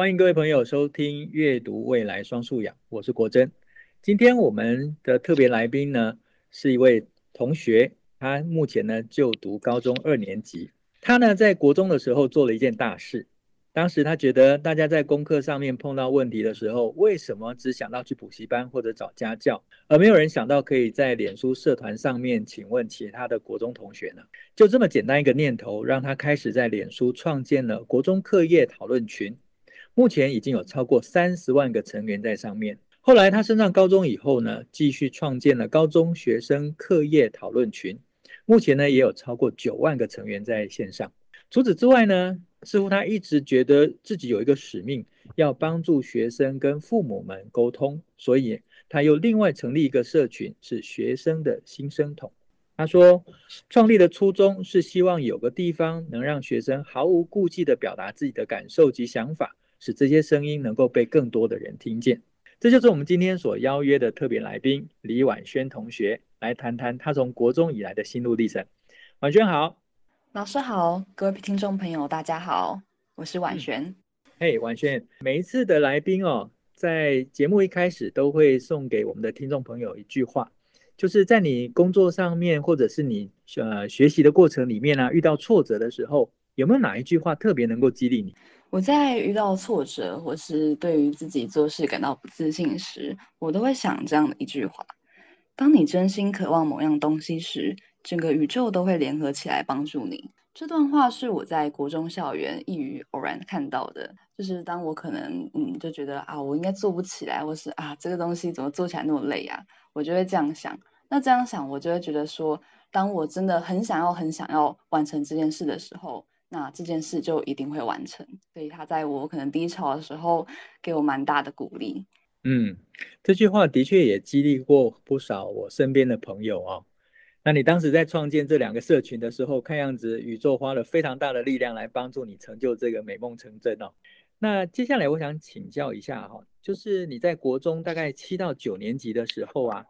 欢迎各位朋友收听《阅读未来双素养》，我是国珍。今天我们的特别来宾呢，是一位同学，他目前呢就读高中二年级。他呢在国中的时候做了一件大事。当时他觉得大家在功课上面碰到问题的时候，为什么只想到去补习班或者找家教，而没有人想到可以在脸书社团上面请问其他的国中同学呢？就这么简单一个念头，让他开始在脸书创建了国中课业讨论群，目前已经有超过三十万个成员在上面。后来他升上高中以后呢，继续创建了高中学生课业讨论群，目前呢也有超过九万个成员在线上。除此之外呢，似乎他一直觉得自己有一个使命，要帮助学生跟父母们沟通，所以他又另外成立一个社群，是学生的新生统。他说，创立的初衷是希望有个地方能让学生毫无顾忌地表达自己的感受及想法，使这些声音能够被更多的人听见。这就是我们今天所邀约的特别来宾李婉萱同学，来谈谈他从国中以来的心路历程。婉萱好。老师好，各位听众朋友，大家好，我是婉萱。嘿、嗯，hey, 婉萱，每一次的来宾哦，在节目一开始都会送给我们的听众朋友一句话，就是在你工作上面，或者是你呃学习的过程里面啊，遇到挫折的时候，有没有哪一句话特别能够激励你？我在遇到挫折，或是对于自己做事感到不自信时，我都会想这样的一句话：当你真心渴望某样东西时。整个宇宙都会联合起来帮助你。这段话是我在国中校园一隅偶然看到的，就是当我可能嗯就觉得啊我应该做不起来，或是啊这个东西怎么做起来那么累啊，我就会这样想。那这样想，我就会觉得说，当我真的很想要很想要完成这件事的时候，那这件事就一定会完成。所以他在我可能低潮的时候，给我蛮大的鼓励。嗯，这句话的确也激励过不少我身边的朋友哦。那你当时在创建这两个社群的时候，看样子宇宙花了非常大的力量来帮助你成就这个美梦成真哦。那接下来我想请教一下哈，就是你在国中大概七到九年级的时候啊，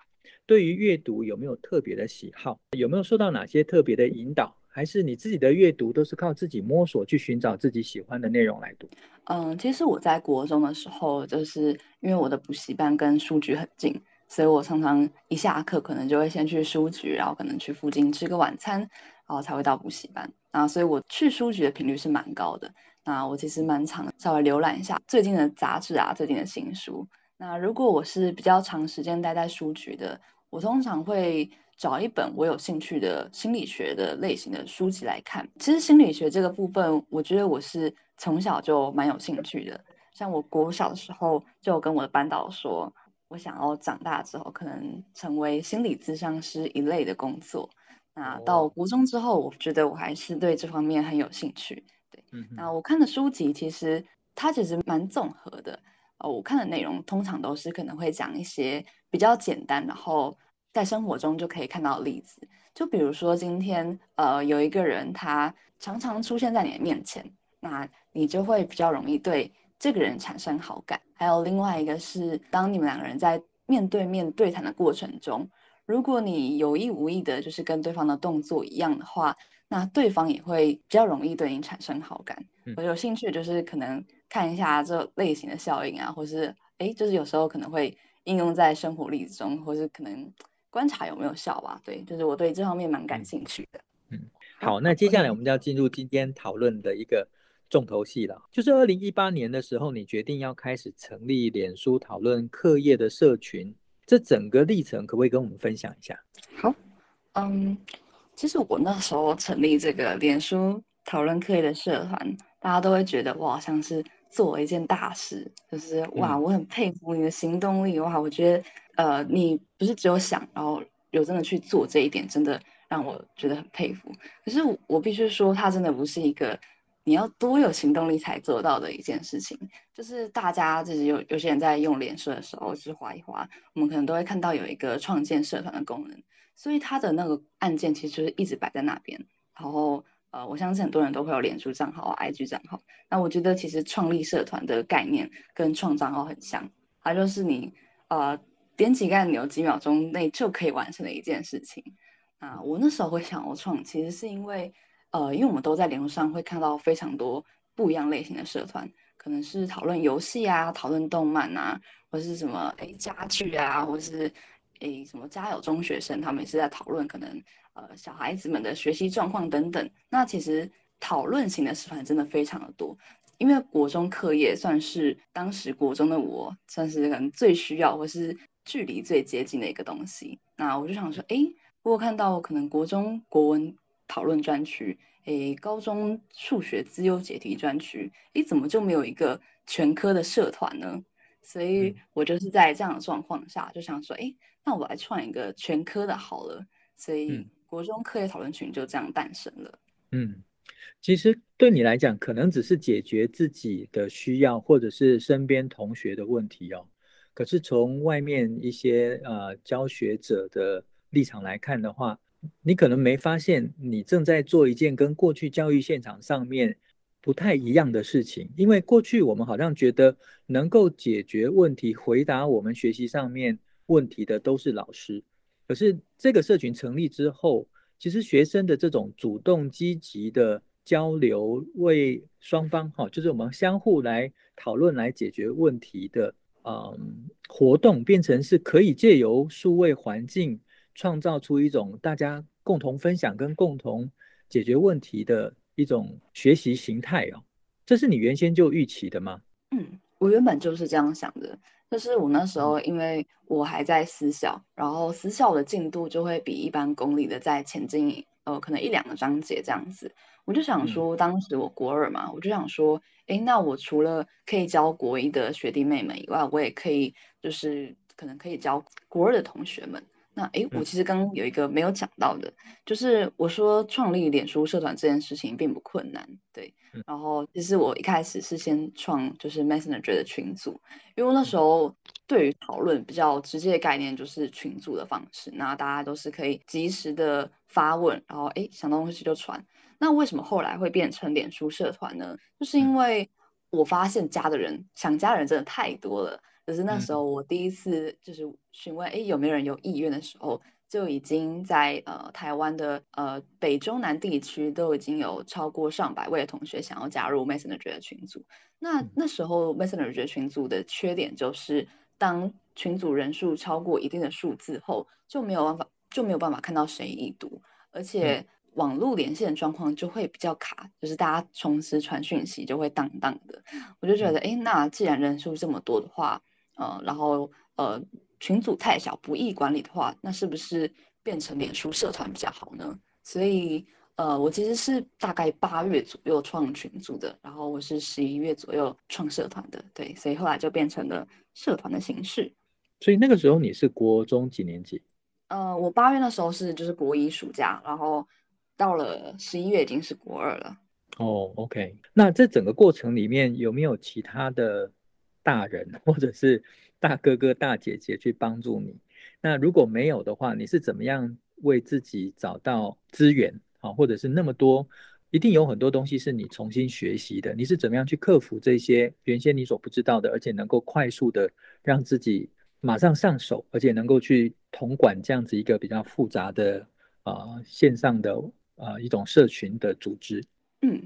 对于阅读有没有特别的喜好？有没有受到哪些特别的引导？还是你自己的阅读都是靠自己摸索去寻找自己喜欢的内容来读？嗯，其实我在国中的时候，就是因为我的补习班跟书局很近。所以我常常一下课，可能就会先去书局，然后可能去附近吃个晚餐，然后才会到补习班。啊，所以我去书局的频率是蛮高的。那我其实蛮常稍微浏览一下最近的杂志啊，最近的新书。那如果我是比较长时间待在书局的，我通常会找一本我有兴趣的心理学的类型的书籍来看。其实心理学这个部分，我觉得我是从小就蛮有兴趣的。像我国小的时候，就跟我的班导说。我想要长大之后，可能成为心理咨商师一类的工作。那到国中之后，我觉得我还是对这方面很有兴趣。对，嗯、那我看的书籍其实它其实蛮综合的。呃，我看的内容通常都是可能会讲一些比较简单，然后在生活中就可以看到例子。就比如说今天呃有一个人，他常常出现在你的面前，那你就会比较容易对这个人产生好感。还有另外一个是，当你们两个人在面对面对谈的过程中，如果你有意无意的，就是跟对方的动作一样的话，那对方也会比较容易对你产生好感。嗯、我有兴趣就是可能看一下这类型的效应啊，或是哎，就是有时候可能会应用在生活例子中，或是可能观察有没有效吧。对，就是我对这方面蛮感兴趣的。嗯，好，那接下来我们就要进入今天讨论的一个。重头戏了，就是二零一八年的时候，你决定要开始成立脸书讨论课业的社群，这整个历程可不可以跟我们分享一下？好，嗯，其实我那时候成立这个脸书讨论课业的社团，大家都会觉得我好像是做了一件大事，就是哇，我很佩服你的行动力，哇，我觉得呃，你不是只有想，然后有真的去做这一点，真的让我觉得很佩服。可是我必须说，它真的不是一个。你要多有行动力才做到的一件事情，就是大家就是有有些人在用脸书的时候，就是划一划，我们可能都会看到有一个创建社团的功能，所以它的那个按键其实就是一直摆在那边。然后呃，我相信很多人都会有脸书账号啊、IG 账号。那我觉得其实创立社团的概念跟创账号很像，它就是你呃点几个按钮，几秒钟内就可以完成的一件事情。啊，我那时候会想要创，其实是因为。呃，因为我们都在联络上会看到非常多不一样类型的社团，可能是讨论游戏啊，讨论动漫啊，或是什么诶家具啊，或是诶什么家有中学生，他们也是在讨论可能呃小孩子们的学习状况等等。那其实讨论型的社团真的非常的多，因为国中课业算是当时国中的我算是可能最需要或是距离最接近的一个东西。那我就想说，诶，我看到可能国中国文讨论专区。哎，高中数学资优解题专区，哎，怎么就没有一个全科的社团呢？所以我就是在这样的状况下，就想说，哎，那我来创一个全科的好了。所以国中课业讨论群就这样诞生了。嗯，其实对你来讲，可能只是解决自己的需要，或者是身边同学的问题哦。可是从外面一些呃教学者的立场来看的话，你可能没发现，你正在做一件跟过去教育现场上面不太一样的事情。因为过去我们好像觉得能够解决问题、回答我们学习上面问题的都是老师。可是这个社群成立之后，其实学生的这种主动积极的交流，为双方哈，就是我们相互来讨论、来解决问题的嗯活动，变成是可以借由数位环境。创造出一种大家共同分享跟共同解决问题的一种学习形态哦，这是你原先就预期的吗？嗯，我原本就是这样想的，就是我那时候因为我还在私校，然后私校的进度就会比一般公立的再前进呃可能一两个章节这样子，我就想说，当时我国二嘛，我就想说，哎，那我除了可以教国一的学弟妹们以外，我也可以就是可能可以教国二的同学们。那诶，我其实刚刚有一个没有讲到的，嗯、就是我说创立脸书社团这件事情并不困难，对。嗯、然后其实我一开始是先创就是 Messenger 的群组，因为那时候对于讨论比较直接的概念就是群组的方式，那大家都是可以及时的发问，然后诶想到东西就传。那为什么后来会变成脸书社团呢？就是因为我发现加的人想加的人真的太多了。可是那时候我第一次就是询问，哎，有没有人有意愿的时候，就已经在呃台湾的呃北中南地区都已经有超过上百位的同学想要加入 Messenger 的群组。那那时候 Messenger 群组的缺点就是，当群组人数超过一定的数字后，就没有办法就没有办法看到谁已读，而且网络连线状况就会比较卡，就是大家同时传讯息就会当当的。我就觉得，哎，那既然人数这么多的话，呃，然后呃，群组太小不易管理的话，那是不是变成脸书社团比较好呢？所以呃，我其实是大概八月左右创群组的，然后我是十一月左右创社团的，对，所以后来就变成了社团的形式。所以那个时候你是国中几年级？呃，我八月那时候是就是国一暑假，然后到了十一月已经是国二了。哦，OK，那这整个过程里面有没有其他的？大人或者是大哥哥大姐姐去帮助你，那如果没有的话，你是怎么样为自己找到资源啊？或者是那么多，一定有很多东西是你重新学习的，你是怎么样去克服这些原先你所不知道的，而且能够快速的让自己马上上手，而且能够去统管这样子一个比较复杂的啊、呃、线上的啊、呃、一种社群的组织？嗯。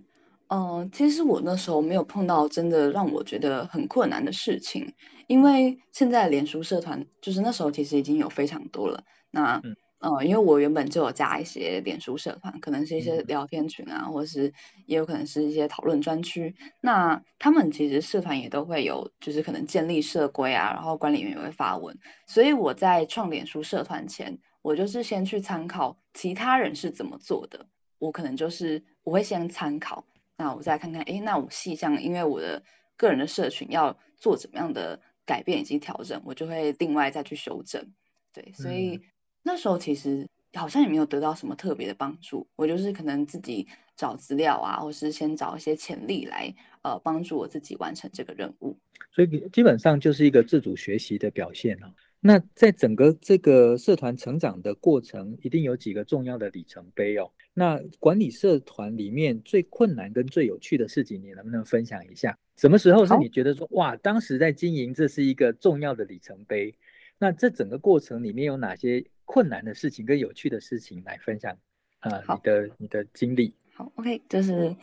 嗯、呃，其实我那时候没有碰到真的让我觉得很困难的事情，因为现在脸书社团就是那时候其实已经有非常多了。那嗯、呃，因为我原本就有加一些脸书社团，可能是一些聊天群啊，或是也有可能是一些讨论专区。那他们其实社团也都会有，就是可能建立社规啊，然后管理员也会发文。所以我在创脸书社团前，我就是先去参考其他人是怎么做的，我可能就是我会先参考。那我再看看，哎，那我细项，因为我的个人的社群要做怎么样的改变以及调整，我就会另外再去修正。对，所以、嗯、那时候其实好像也没有得到什么特别的帮助，我就是可能自己找资料啊，或是先找一些潜力来，呃，帮助我自己完成这个任务。所以基本上就是一个自主学习的表现啊。那在整个这个社团成长的过程，一定有几个重要的里程碑哦。那管理社团里面最困难跟最有趣的事情，你能不能分享一下？什么时候是你觉得说，哇，当时在经营这是一个重要的里程碑？那这整个过程里面有哪些困难的事情跟有趣的事情来分享？呃，你的你的经历。好，OK，就是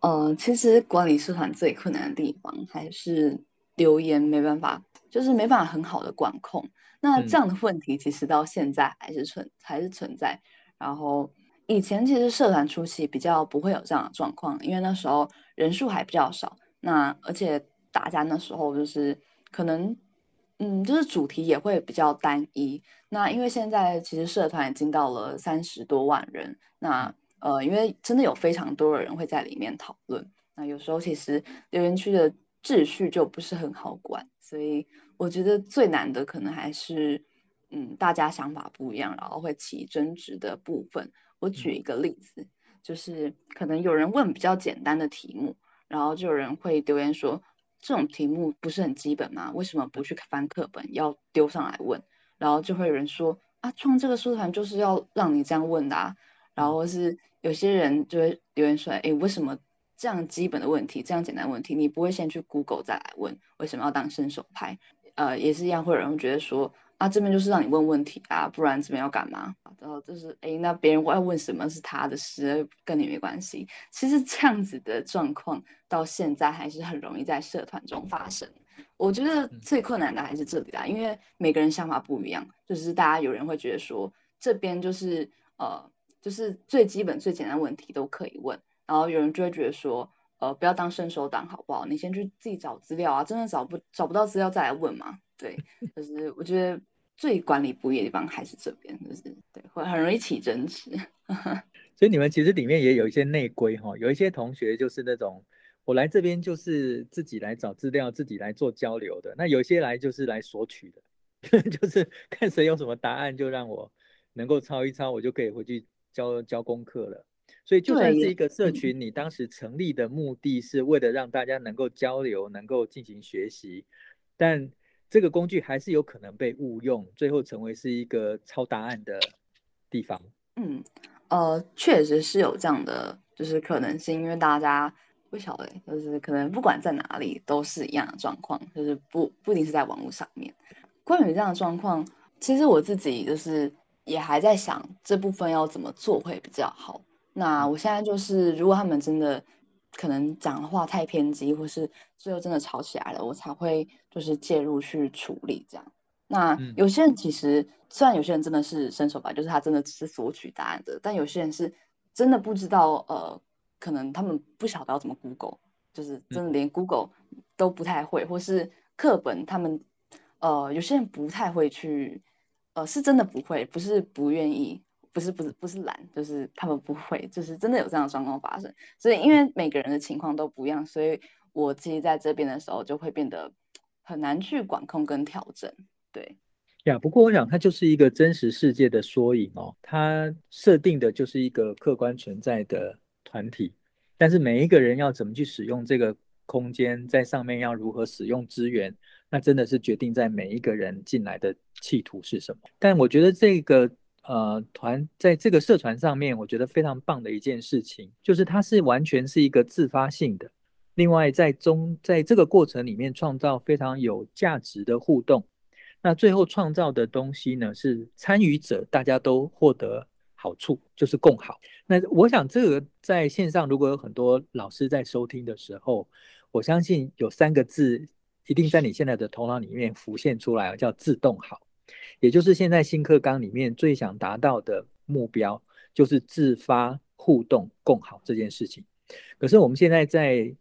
呃，其实管理社团最困难的地方还是留言没办法，就是没办法很好的管控。那这样的问题其实到现在还是存、嗯、还是存在。然后以前其实社团初期比较不会有这样的状况，因为那时候人数还比较少。那而且大家那时候就是可能，嗯，就是主题也会比较单一。那因为现在其实社团已经到了三十多万人，那。呃，因为真的有非常多的人会在里面讨论，那有时候其实留言区的秩序就不是很好管，所以我觉得最难的可能还是，嗯，大家想法不一样，然后会起争执的部分。我举一个例子，就是可能有人问比较简单的题目，然后就有人会留言说，这种题目不是很基本吗？为什么不去翻课本，要丢上来问？然后就会有人说，啊，创这个社团就是要让你这样问的啊。然后是有些人就会留言说：“哎，为什么这样基本的问题，这样简单的问题，你不会先去 Google 再来问？为什么要当伸手派？呃，也是一样，会有人觉得说啊，这边就是让你问问题啊，不然这边要干嘛？然后就是哎，那别人要问什么是他的事，跟你没关系。其实这样子的状况到现在还是很容易在社团中发生。我觉得最困难的还是这里啦，因为每个人想法不一样，就是大家有人会觉得说这边就是呃。”就是最基本、最简单问题都可以问，然后有人就会觉得说，呃，不要当伸手党好不好？你先去自己找资料啊，真的找不找不到资料再来问嘛。对，就是我觉得最管理不易的地方还是这边，就是对，会很容易起争执。所以你们其实里面也有一些内规哈，有一些同学就是那种我来这边就是自己来找资料、自己来做交流的，那有些来就是来索取的，就是看谁有什么答案就让我能够抄一抄，我就可以回去。交交功课了，所以就算是一个社群，你当时成立的目的是为了让大家能够交流，能够进行学习，但这个工具还是有可能被误用，最后成为是一个抄答案的地方。嗯，呃，确实是有这样的，就是可能性，因为大家不晓得，就是可能不管在哪里都是一样的状况，就是不不一定是在网络上面。关于这样的状况，其实我自己就是。也还在想这部分要怎么做会比较好。那我现在就是，如果他们真的可能讲的话太偏激，或是最后真的吵起来了，我才会就是介入去处理这样。那有些人其实，虽然有些人真的是伸手吧，就是他真的只是索取答案的，但有些人是真的不知道，呃，可能他们不晓得要怎么 Google，就是真的连 Google 都不太会，或是课本他们，呃，有些人不太会去。呃，是真的不会，不是不愿意，不是不是不是懒，就是他们不会，就是真的有这样的状况发生。所以因为每个人的情况都不一样，所以我自己在这边的时候就会变得很难去管控跟调整。对呀，不过我想它就是一个真实世界的缩影哦，它设定的就是一个客观存在的团体，但是每一个人要怎么去使用这个空间，在上面要如何使用资源。那真的是决定在每一个人进来的企图是什么。但我觉得这个呃团在这个社团上面，我觉得非常棒的一件事情，就是它是完全是一个自发性的。另外，在中在这个过程里面创造非常有价值的互动。那最后创造的东西呢，是参与者大家都获得好处，就是共好。那我想这个在线上如果有很多老师在收听的时候，我相信有三个字。一定在你现在的头脑里面浮现出来，叫自动好，也就是现在新课纲里面最想达到的目标，就是自发互动共好这件事情。可是我们现在在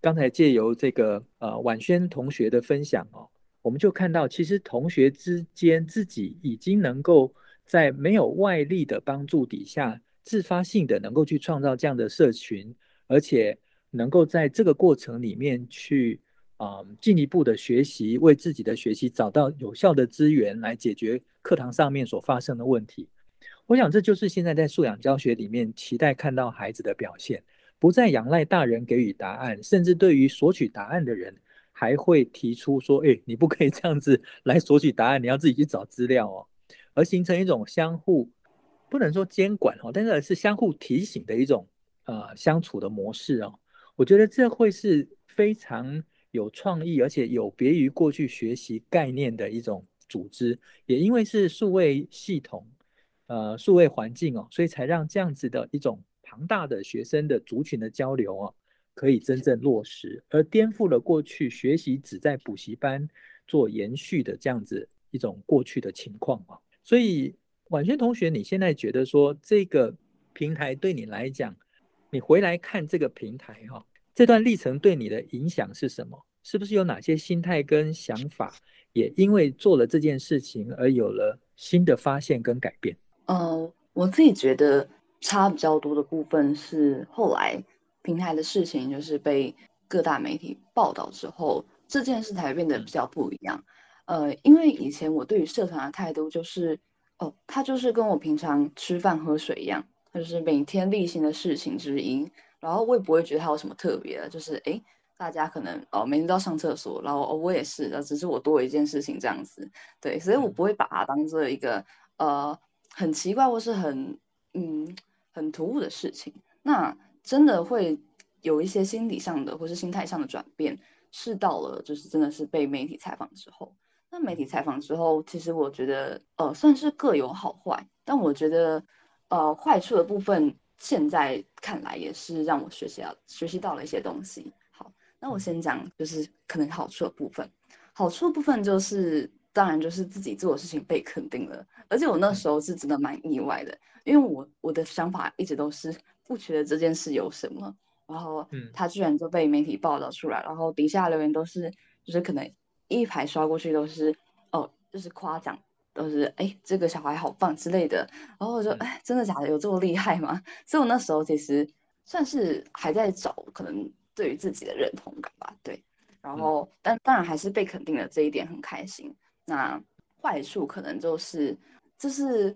刚才借由这个呃婉萱同学的分享哦，我们就看到其实同学之间自己已经能够在没有外力的帮助底下，自发性的能够去创造这样的社群，而且能够在这个过程里面去。啊、嗯，进一步的学习，为自己的学习找到有效的资源来解决课堂上面所发生的问题。我想这就是现在在素养教学里面期待看到孩子的表现，不再仰赖大人给予答案，甚至对于索取答案的人，还会提出说：“诶，你不可以这样子来索取答案，你要自己去找资料哦。”而形成一种相互不能说监管哦，但是是相互提醒的一种呃相处的模式哦。我觉得这会是非常。有创意，而且有别于过去学习概念的一种组织，也因为是数位系统，呃，数位环境哦，所以才让这样子的一种庞大的学生的族群的交流哦，可以真正落实，而颠覆了过去学习只在补习班做延续的这样子一种过去的情况啊。所以婉萱同学，你现在觉得说这个平台对你来讲，你回来看这个平台哈，这段历程对你的影响是什么？是不是有哪些心态跟想法，也因为做了这件事情而有了新的发现跟改变？呃，我自己觉得差比较多的部分是后来平台的事情，就是被各大媒体报道之后，这件事才变得比较不一样。呃，因为以前我对于社团的态度就是，哦，他就是跟我平常吃饭喝水一样，他就是每天例行的事情之一。然后我也不会觉得它有什么特别的，就是哎。大家可能哦，每天都要上厕所，然后哦，我也是，只是我多了一件事情这样子，对，所以我不会把它当做一个呃很奇怪或是很嗯很突兀的事情。那真的会有一些心理上的或是心态上的转变，是到了就是真的是被媒体采访之后。那媒体采访之后，其实我觉得呃算是各有好坏，但我觉得呃坏处的部分，现在看来也是让我学习到学习到了一些东西。好那我先讲，就是可能好处的部分。好处的部分就是，当然就是自己做的事情被肯定了，而且我那时候是真的蛮意外的，因为我我的想法一直都是不觉得这件事有什么，然后他居然就被媒体报道出来，然后底下留言都是，就是可能一排刷过去都是，哦，就是夸奖，都是哎这个小孩好棒之类的，然后我就哎真的假的有这么厉害吗？所以我那时候其实算是还在找可能。对于自己的认同感吧，对，然后、嗯、但当然还是被肯定了这一点很开心。那坏处可能就是，就是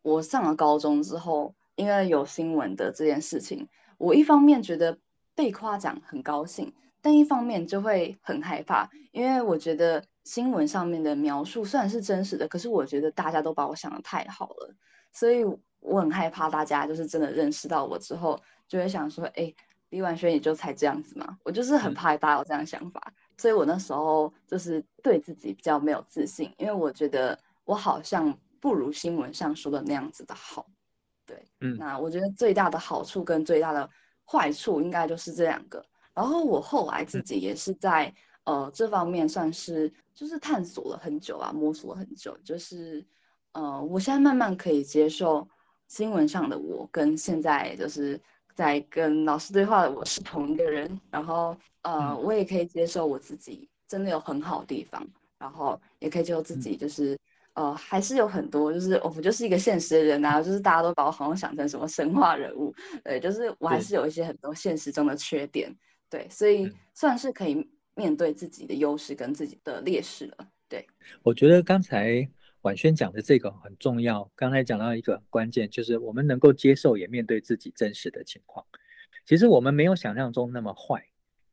我上了高中之后，因为有新闻的这件事情，我一方面觉得被夸奖很高兴，但一方面就会很害怕，因为我觉得新闻上面的描述虽然是真实的，可是我觉得大家都把我想的太好了，所以我很害怕大家就是真的认识到我之后，就会想说，哎。李婉萱也就才这样子嘛，我就是很怕大家有这样想法，嗯，所以我那时候就是对自己比较没有自信，因为我觉得我好像不如新闻上说的那样子的好，对，嗯，那我觉得最大的好处跟最大的坏处应该就是这两个，然后我后来自己也是在，嗯，呃这方面算是就是探索了很久啊，摸索了很久，就是呃我现在慢慢可以接受新闻上的我跟现在就是。在跟老师对话的我是同一个人，然后呃，我也可以接受我自己真的有很好的地方，然后也可以接受自己就是、嗯、呃，还是有很多就是我不就是一个现实的人啊，就是大家都把我好像想成什么神话人物，对，就是我还是有一些很多现实中的缺点，对，对，所以算是可以面对自己的优势跟自己的劣势了，对。我觉得刚才。婉萱讲的这个很重要。刚才讲到一个关键，就是我们能够接受也面对自己真实的情况。其实我们没有想象中那么坏，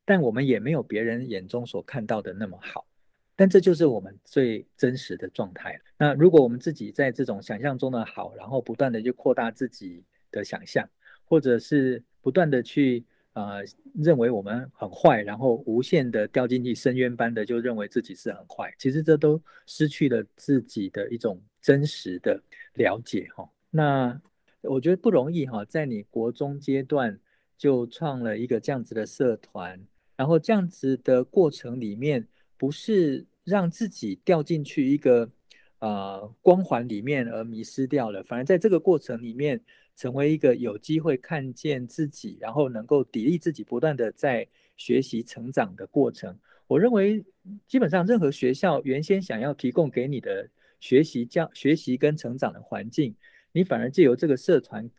但我们也没有别人眼中所看到的那么好。但这就是我们最真实的状态。那如果我们自己在这种想象中的好，然后不断的去扩大自己的想象，或者是不断的去。呃，认为我们很坏，然后无限的掉进去深渊般的就认为自己是很坏，其实这都失去了自己的一种真实的了解哈。那我觉得不容易哈，在你国中阶段就创了一个这样子的社团，然后这样子的过程里面，不是让自己掉进去一个呃光环里面而迷失掉了，反而在这个过程里面。成为一个有机会看见自己，然后能够砥砺自己，不断的在学习成长的过程。我认为，基本上任何学校原先想要提供给你的学习教学习跟成长的环境，你反而借由这个社团，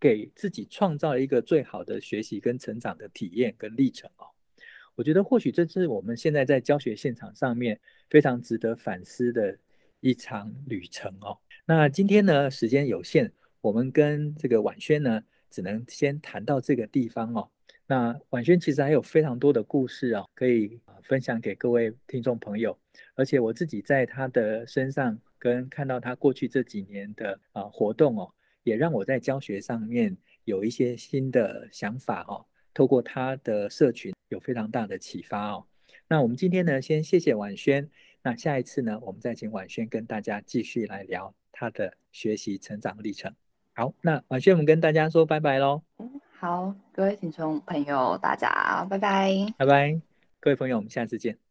给自己创造一个最好的学习跟成长的体验跟历程哦。我觉得或许这是我们现在在教学现场上面非常值得反思的一场旅程哦。那今天呢，时间有限。我们跟这个婉萱呢，只能先谈到这个地方哦。那婉萱其实还有非常多的故事哦，可以分享给各位听众朋友。而且我自己在她的身上，跟看到她过去这几年的啊活动哦，也让我在教学上面有一些新的想法哦。透过她的社群，有非常大的启发哦。那我们今天呢，先谢谢婉萱。那下一次呢，我们再请婉萱跟大家继续来聊她的学习成长历程。好，那婉萱，我们跟大家说拜拜喽。好，各位听众朋友，大家拜拜，拜拜，各位朋友，我们下次见。